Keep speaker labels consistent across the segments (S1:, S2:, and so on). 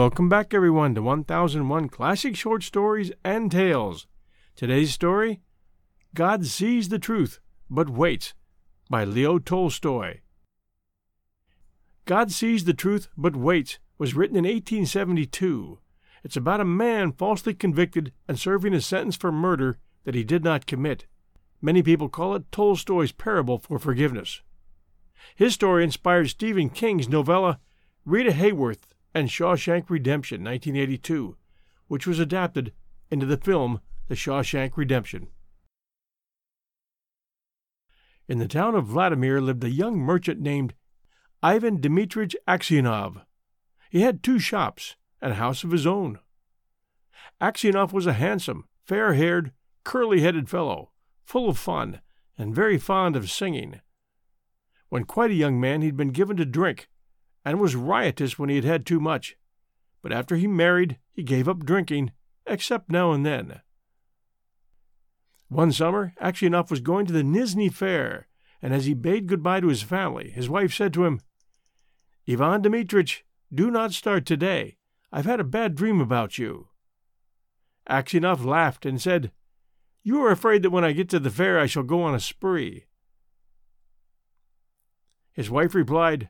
S1: Welcome back, everyone, to 1001 Classic Short Stories and Tales. Today's story God Sees the Truth, but Waits by Leo Tolstoy. God Sees the Truth, but Waits was written in 1872. It's about a man falsely convicted and serving a sentence for murder that he did not commit. Many people call it Tolstoy's parable for forgiveness. His story inspired Stephen King's novella Rita Hayworth and Shawshank Redemption, 1982, which was adapted into the film The Shawshank Redemption. In the town of Vladimir lived a young merchant named Ivan Dmitrich Aksionov. He had two shops and a house of his own. Aksionov was a handsome, fair haired, curly headed fellow, full of fun, and very fond of singing. When quite a young man, he'd been given to drink and was riotous when he had had too much. But after he married, he gave up drinking, except now and then. One summer, Aksionov was going to the Nizhny Fair, and as he bade goodbye to his family, his wife said to him, Ivan Dmitrich, do not start today. I've had a bad dream about you. Aksionov laughed and said, You are afraid that when I get to the fair I shall go on a spree. His wife replied,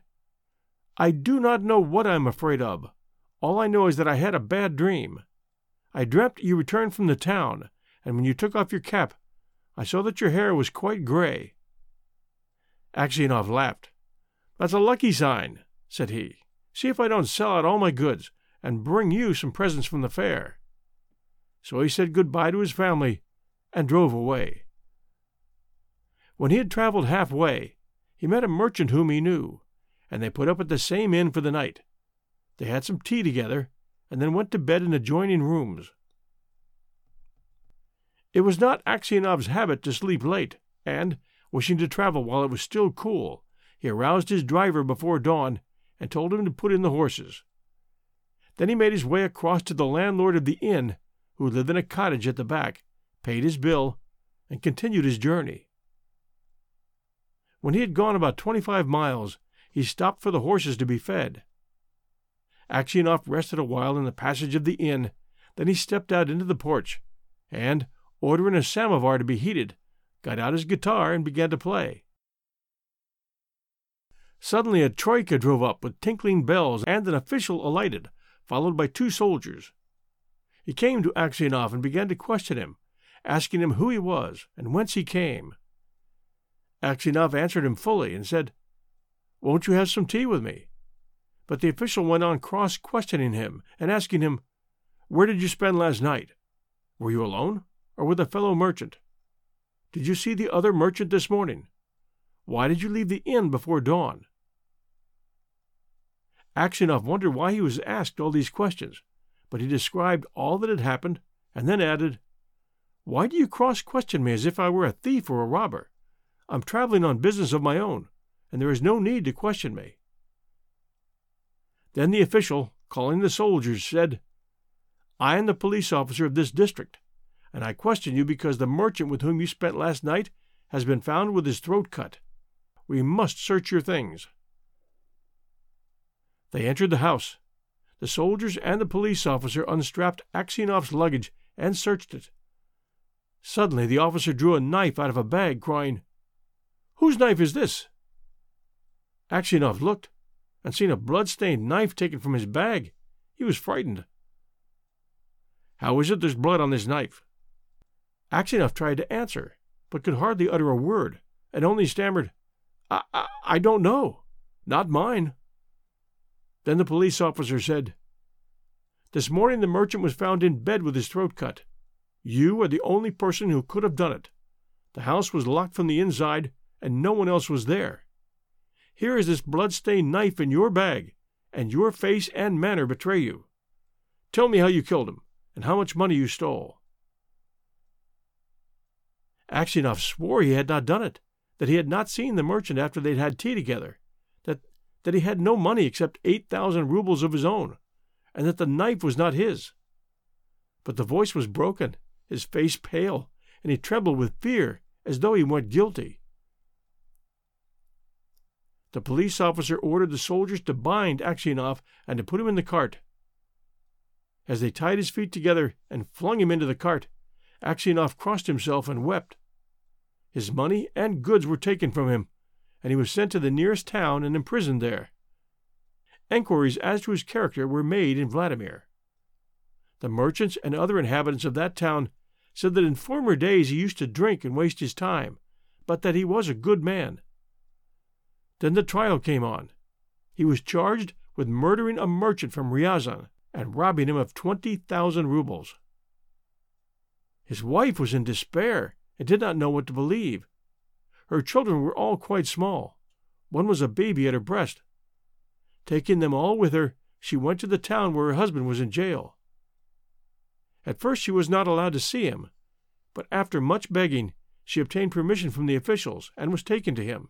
S1: I do not know what I am afraid of. All I know is that I had a bad dream. I dreamt you returned from the town, and when you took off your cap, I saw that your hair was quite gray. Aksionov laughed. That's a lucky sign, said he. See if I don't sell out all my goods and bring you some presents from the fair. So he said good-bye to his family and drove away. When he had traveled halfway, he met a merchant whom he knew and they put up at the same inn for the night. They had some tea together, and then went to bed in adjoining rooms. It was not Aksionov's habit to sleep late, and, wishing to travel while it was still cool, he aroused his driver before dawn and told him to put in the horses. Then he made his way across to the landlord of the inn, who lived in a cottage at the back, paid his bill, and continued his journey. When he had gone about twenty five miles, he stopped for the horses to be fed. Aksionov rested a while in the passage of the inn, then he stepped out into the porch, and, ordering a samovar to be heated, got out his guitar and began to play. Suddenly a troika drove up with tinkling bells, and an official alighted, followed by two soldiers. He came to Aksionov and began to question him, asking him who he was and whence he came. Aksionov answered him fully and said, won't you have some tea with me? But the official went on cross questioning him and asking him, Where did you spend last night? Were you alone or with a fellow merchant? Did you see the other merchant this morning? Why did you leave the inn before dawn? Aksionov wondered why he was asked all these questions, but he described all that had happened and then added, Why do you cross question me as if I were a thief or a robber? I'm traveling on business of my own and there is no need to question me. Then the official, calling the soldiers, said, I am the police officer of this district, and I question you because the merchant with whom you spent last night has been found with his throat cut. We must search your things. They entered the house. The soldiers and the police officer unstrapped Aksionov's luggage and searched it. Suddenly the officer drew a knife out of a bag, crying, Whose knife is this? Aksionov looked, and seeing a blood-stained knife taken from his bag, he was frightened. How is it there's blood on this knife? Aksionov tried to answer, but could hardly utter a word, and only stammered, I, I, I don't know. Not mine. Then the police officer said, This morning the merchant was found in bed with his throat cut. You are the only person who could have done it. The house was locked from the inside, and no one else was there. Here is this blood-stained knife in your bag, and your face and manner betray you. Tell me how you killed him, and how much money you stole. Aksionov swore he had not done it, that he had not seen the merchant after they'd had tea together, that, that he had no money except eight thousand rubles of his own, and that the knife was not his. But the voice was broken, his face pale, and he trembled with fear, as though he were guilty. The police officer ordered the soldiers to bind Aksionov and to put him in the cart. As they tied his feet together and flung him into the cart, Aksionov crossed himself and wept. His money and goods were taken from him, and he was sent to the nearest town and imprisoned there. Enquiries as to his character were made in Vladimir. The merchants and other inhabitants of that town said that in former days he used to drink and waste his time, but that he was a good man. Then the trial came on. He was charged with murdering a merchant from Ryazan and robbing him of twenty thousand rubles. His wife was in despair and did not know what to believe. Her children were all quite small. One was a baby at her breast. Taking them all with her, she went to the town where her husband was in jail. At first she was not allowed to see him, but after much begging, she obtained permission from the officials and was taken to him.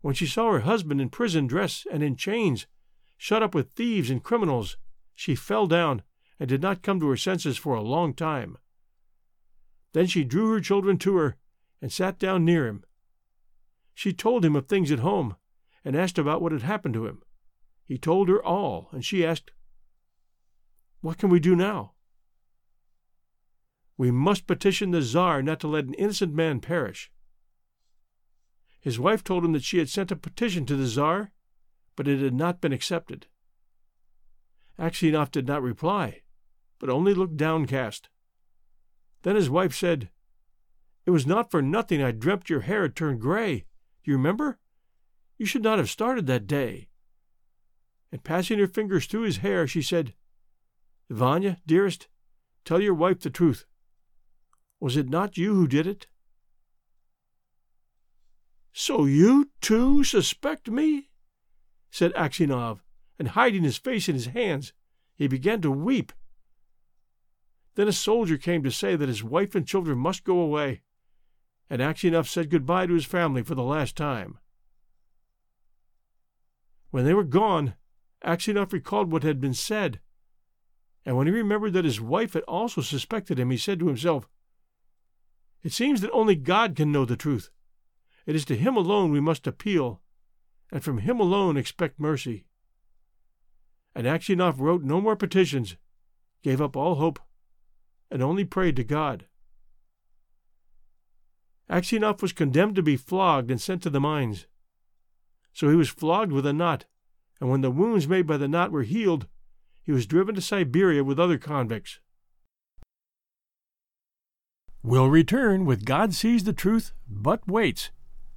S1: When she saw her husband in prison dress and in chains, shut up with thieves and criminals, she fell down and did not come to her senses for a long time. Then she drew her children to her and sat down near him. She told him of things at home and asked about what had happened to him. He told her all, and she asked, what can we do now? We must petition the Czar not to let an innocent man perish. His wife told him that she had sent a petition to the Czar, but it had not been accepted. Aksionov did not reply, but only looked downcast. Then his wife said, It was not for nothing I dreamt your hair had turned gray. Do you remember? You should not have started that day. And passing her fingers through his hair, she said, Vanya, dearest, tell your wife the truth. Was it not you who did it? So you, too, suspect me? said Aksionov, and hiding his face in his hands, he began to weep. Then a soldier came to say that his wife and children must go away, and Aksionov said good-bye to his family for the last time. When they were gone, Aksionov recalled what had been said and when he remembered that his wife had also suspected him, he said to himself, It seems that only God can know the truth. It is to him alone we must appeal, and from him alone expect mercy. And Aksionov wrote no more petitions, gave up all hope, and only prayed to God. Aksionov was condemned to be flogged and sent to the mines. So he was flogged with a knot, and when the wounds made by the knot were healed, he was driven to Siberia with other convicts. We'll return with God Sees the Truth But Waits,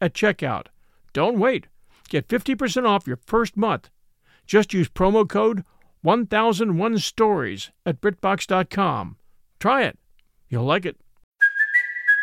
S2: at checkout. Don't wait. Get 50% off your first month. Just use promo code 1001 Stories at BritBox.com. Try it. You'll like it.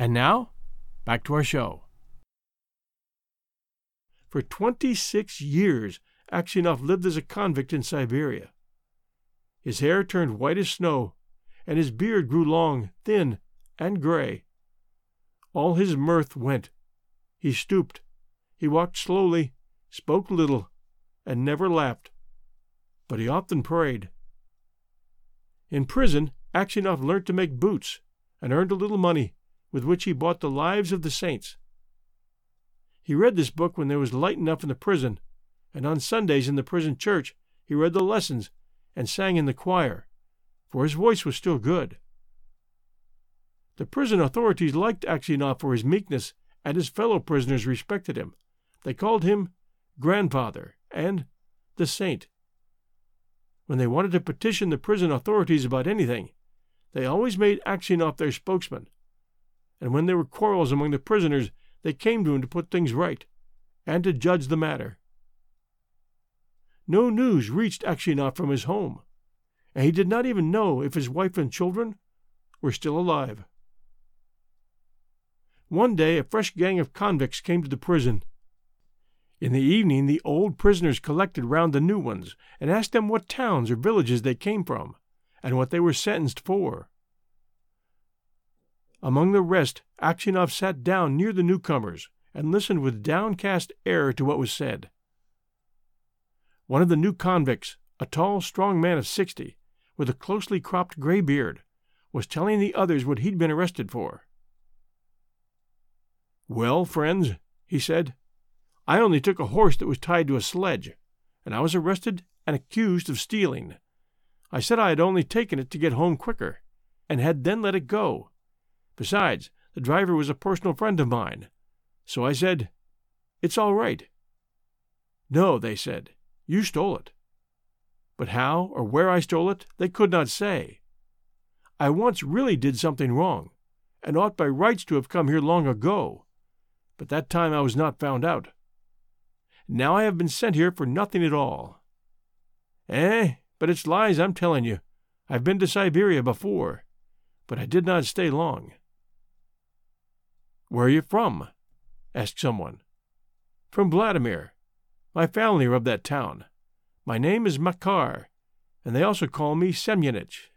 S1: And now, back to our show. For 26 years, Aksionov lived as a convict in Siberia. His hair turned white as snow, and his beard grew long, thin, and gray. All his mirth went. He stooped. He walked slowly, spoke little, and never laughed. But he often prayed. In prison, Aksionov learnt to make boots and earned a little money with which he bought the lives of the saints. He read this book when there was light enough in the prison, and on Sundays in the prison church he read the lessons and sang in the choir, for his voice was still good. The prison authorities liked Aksionov for his meekness, and his fellow prisoners respected him. They called him grandfather and the saint. When they wanted to petition the prison authorities about anything, they always made Aksionov their spokesman and when there were quarrels among the prisoners, they came to him to put things right, and to judge the matter. No news reached Aksionov from his home, and he did not even know if his wife and children were still alive. One day a fresh gang of convicts came to the prison. In the evening the old prisoners collected round the new ones and asked them what towns or villages they came from, and what they were sentenced for. Among the rest, Aksionov sat down near the newcomers and listened with downcast air to what was said. One of the new convicts, a tall, strong man of sixty, with a closely cropped gray beard, was telling the others what he'd been arrested for. Well, friends, he said, I only took a horse that was tied to a sledge, and I was arrested and accused of stealing. I said I had only taken it to get home quicker, and had then let it go Besides, the driver was a personal friend of mine. So I said, It's all right. No, they said, you stole it. But how or where I stole it, they could not say. I once really did something wrong, and ought by rights to have come here long ago, but that time I was not found out. Now I have been sent here for nothing at all. Eh, but it's lies I'm telling you. I've been to Siberia before, but I did not stay long. Where are you from? asked someone. From Vladimir. My family are of that town. My name is Makar, and they also call me Semyonich.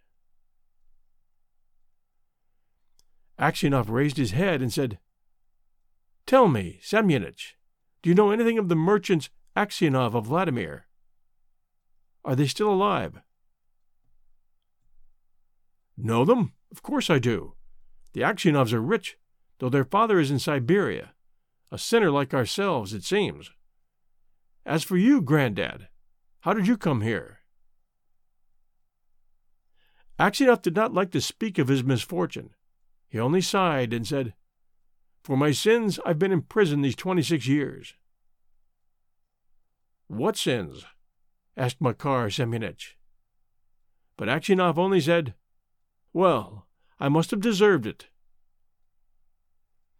S1: Aksionov raised his head and said, Tell me, Semyonich, do you know anything of the merchants Aksionov of Vladimir? Are they still alive? Know them? Of course I do. The Aksionovs are rich though their father is in Siberia, a sinner like ourselves, it seems. As for you, Grandad, how did you come here? Aksionov did not like to speak of his misfortune. He only sighed and said, For my sins, I've been in prison these twenty six years. What sins? asked Makar Semyonich. But Aksionov only said, Well, I must have deserved it.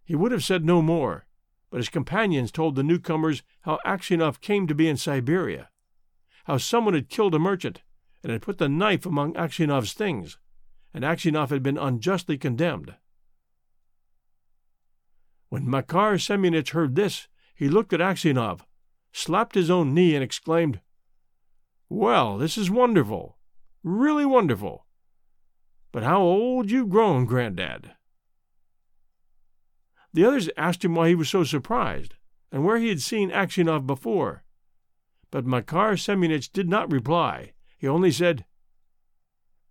S1: He would have said no more, but his companions told the newcomers how Aksionov came to be in Siberia, how someone had killed a merchant and had put the knife among Aksionov's things, and Aksionov had been unjustly condemned. When Makar Semyonich heard this, he looked at Aksionov, slapped his own knee, and exclaimed, Well, this is wonderful, really wonderful. But how old you've grown, Grandad! The others asked him why he was so surprised, and where he had seen Aksionov before. But Makar Semyonich did not reply. He only said,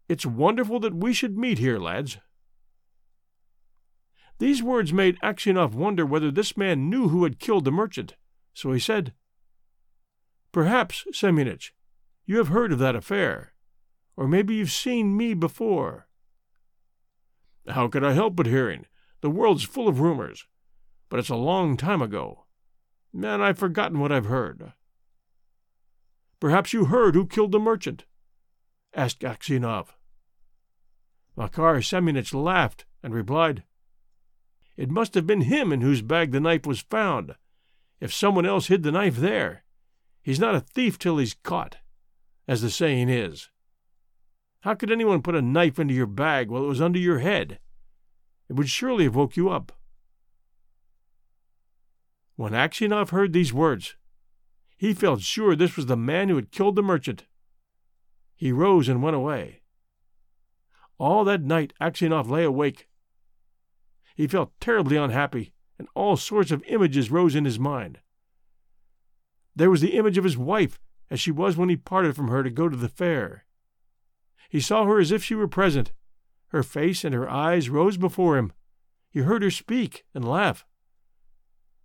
S1: It's wonderful that we should meet here, lads. These words made Aksionov wonder whether this man knew who had killed the merchant, so he said, Perhaps, Semyonich, you have heard of that affair, or maybe you've seen me before. How could I help but hearing? The world's full of rumors, but it's a long time ago, Man, I've forgotten what I've heard. Perhaps you heard who killed the merchant? asked Aksionov. Makar Semyonich laughed and replied, It must have been him in whose bag the knife was found. If someone else hid the knife there, he's not a thief till he's caught, as the saying is. How could anyone put a knife into your bag while it was under your head? It would surely have woke you up. When Aksionov heard these words, he felt sure this was the man who had killed the merchant. He rose and went away. All that night Aksionov lay awake. He felt terribly unhappy, and all sorts of images rose in his mind. There was the image of his wife as she was when he parted from her to go to the fair. He saw her as if she were present. Her face and her eyes rose before him. He heard her speak and laugh.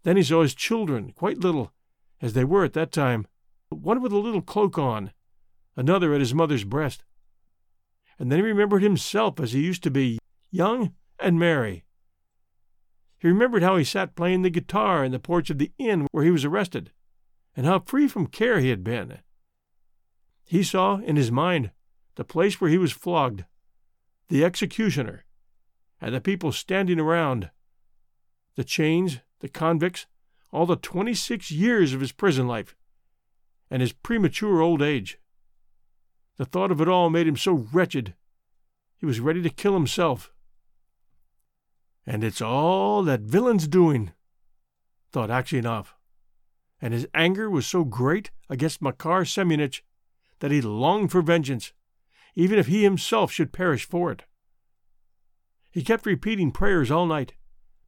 S1: Then he saw his children, quite little, as they were at that time, one with a little cloak on, another at his mother's breast. And then he remembered himself as he used to be, young and merry. He remembered how he sat playing the guitar in the porch of the inn where he was arrested, and how free from care he had been. He saw in his mind the place where he was flogged, the executioner, and the people standing around, the chains, the convicts, all the 26 years of his prison life, and his premature old age. The thought of it all made him so wretched, he was ready to kill himself. And it's all that villain's doing, thought Aksionov, and his anger was so great against Makar Semyonich that he longed for vengeance, even if he himself should perish for it. He kept repeating prayers all night,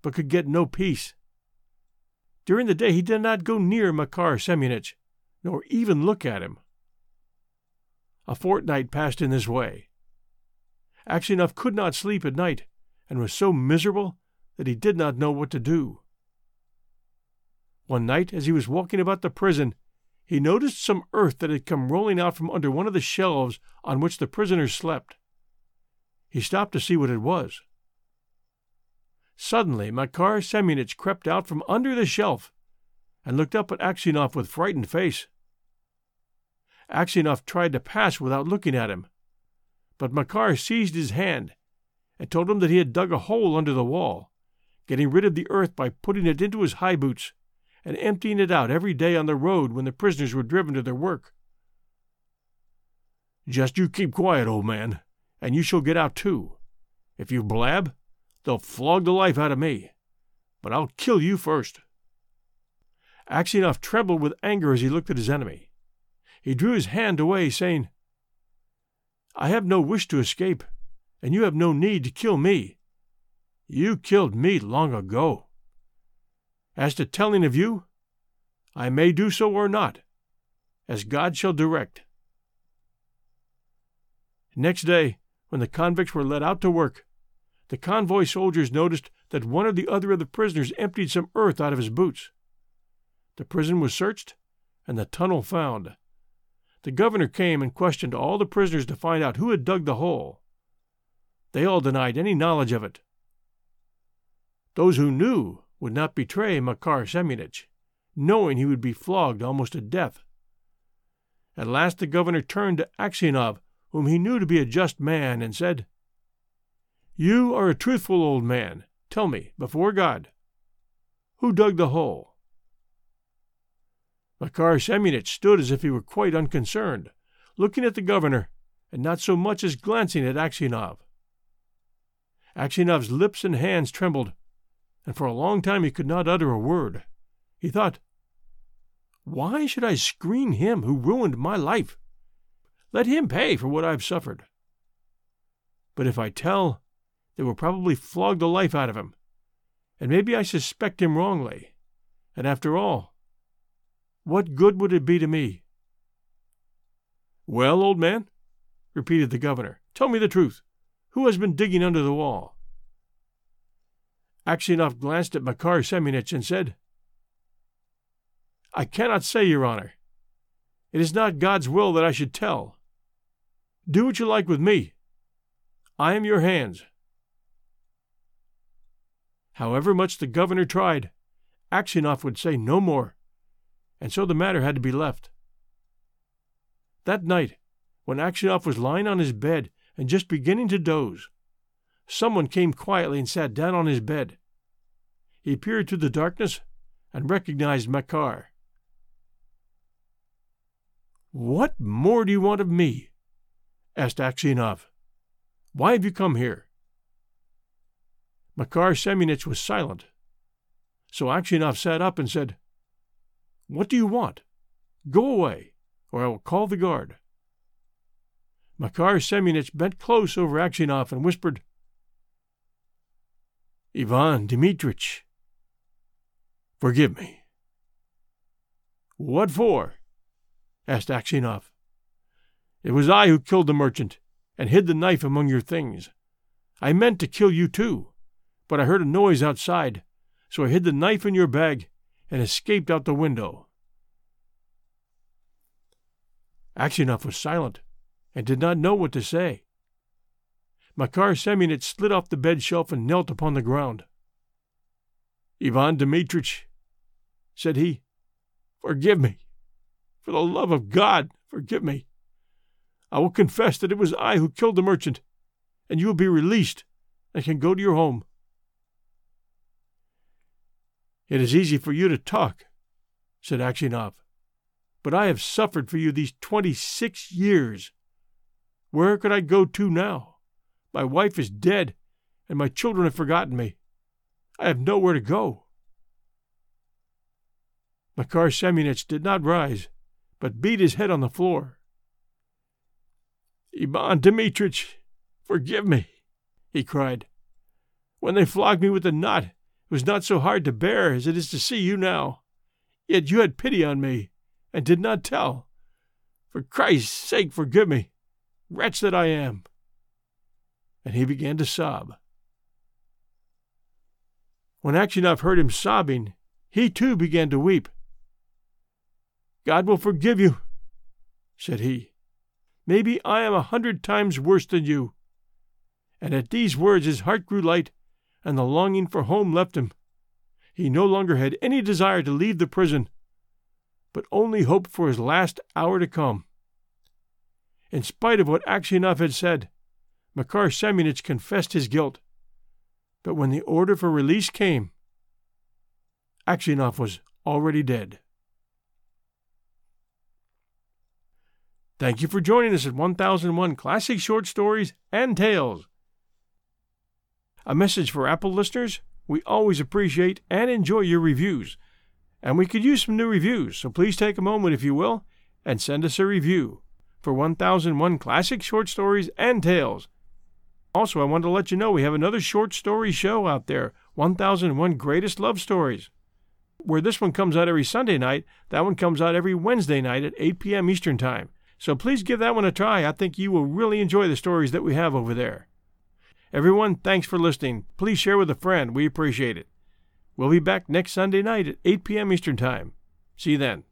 S1: but could get no peace. During the day he did not go near Makar Semyonich, nor even look at him. A fortnight passed in this way. Aksionov could not sleep at night, and was so miserable that he did not know what to do. One night, as he was walking about the prison, he noticed some earth that had come rolling out from under one of the shelves on which the prisoners slept. He stopped to see what it was. Suddenly Makar Semyonich crept out from under the shelf and looked up at Aksionov with frightened face. Aksionov tried to pass without looking at him, but Makar seized his hand and told him that he had dug a hole under the wall, getting rid of the earth by putting it into his high boots and emptying it out every day on the road when the prisoners were driven to their work. Just you keep quiet, old man, and you shall get out too. If you blab, They'll flog the life out of me, but I'll kill you first. Aksionov trembled with anger as he looked at his enemy. He drew his hand away, saying, I have no wish to escape, and you have no need to kill me. You killed me long ago. As to telling of you, I may do so or not, as God shall direct. Next day, when the convicts were let out to work, the convoy soldiers noticed that one or the other of the prisoners emptied some earth out of his boots. The prison was searched and the tunnel found. The governor came and questioned all the prisoners to find out who had dug the hole. They all denied any knowledge of it. Those who knew would not betray Makar Semyonich, knowing he would be flogged almost to death. At last the governor turned to Aksionov, whom he knew to be a just man, and said, you are a truthful old man. Tell me, before God, who dug the hole? Makar Semyonich stood as if he were quite unconcerned, looking at the governor, and not so much as glancing at Aksionov. Aksionov's lips and hands trembled, and for a long time he could not utter a word. He thought, Why should I screen him who ruined my life? Let him pay for what I've suffered. But if I tell, they will probably flog the life out of him. And maybe I suspect him wrongly. And after all, what good would it be to me? Well, old man, repeated the governor, tell me the truth. Who has been digging under the wall? Aksionov glanced at Makar Semyonich and said, I cannot say, Your Honor. It is not God's will that I should tell. Do what you like with me. I am your hands. However much the governor tried, Aksionov would say no more, and so the matter had to be left. That night, when Aksionov was lying on his bed and just beginning to doze, someone came quietly and sat down on his bed. He peered through the darkness and recognized Makar. What more do you want of me? asked Aksionov. Why have you come here? Makar Semyonich was silent. So Aksionov sat up and said, What do you want? Go away, or I will call the guard. Makar Semyonich bent close over Aksionov and whispered, Ivan Dmitrich, forgive me. What for? asked Aksionov. It was I who killed the merchant and hid the knife among your things. I meant to kill you too, but I heard a noise outside, so I hid the knife in your bag and escaped out the window. Aksionov was silent and did not know what to say. Makar Semyonich slid off the bed shelf and knelt upon the ground. Ivan Dmitrich, said he, forgive me. For the love of God, forgive me. I will confess that it was I who killed the merchant, and you will be released and can go to your home. It is easy for you to talk, said Aksionov, but I have suffered for you these twenty six years. Where could I go to now? My wife is dead, and my children have forgotten me. I have nowhere to go. Makar Semyonich did not rise, but beat his head on the floor. Ivan Dmitrich, forgive me, he cried. When they flogged me with the knot, it was not so hard to bear as it is to see you now. Yet you had pity on me, and did not tell. For Christ's sake, forgive me, wretch that I am. And he began to sob. When Aksionov heard him sobbing, he too began to weep. God will forgive you, said he. Maybe I am a hundred times worse than you. And at these words his heart grew light, and the longing for home left him. He no longer had any desire to leave the prison, but only hoped for his last hour to come. In spite of what Aksionov had said, Makar Semyonich confessed his guilt. But when the order for release came, Aksionov was already dead. Thank you for joining us at 1001 Classic Short Stories and Tales. A message for Apple listeners we always appreciate and enjoy your reviews. And we could use some new reviews, so please take a moment, if you will, and send us a review for 1001 Classic Short Stories and Tales. Also, I wanted to let you know we have another short story show out there 1001 Greatest Love Stories. Where this one comes out every Sunday night, that one comes out every Wednesday night at 8 p.m. Eastern Time. So please give that one a try. I think you will really enjoy the stories that we have over there. Everyone, thanks for listening. Please share with a friend. We appreciate it. We'll be back next Sunday night at 8 p.m. Eastern Time. See you then.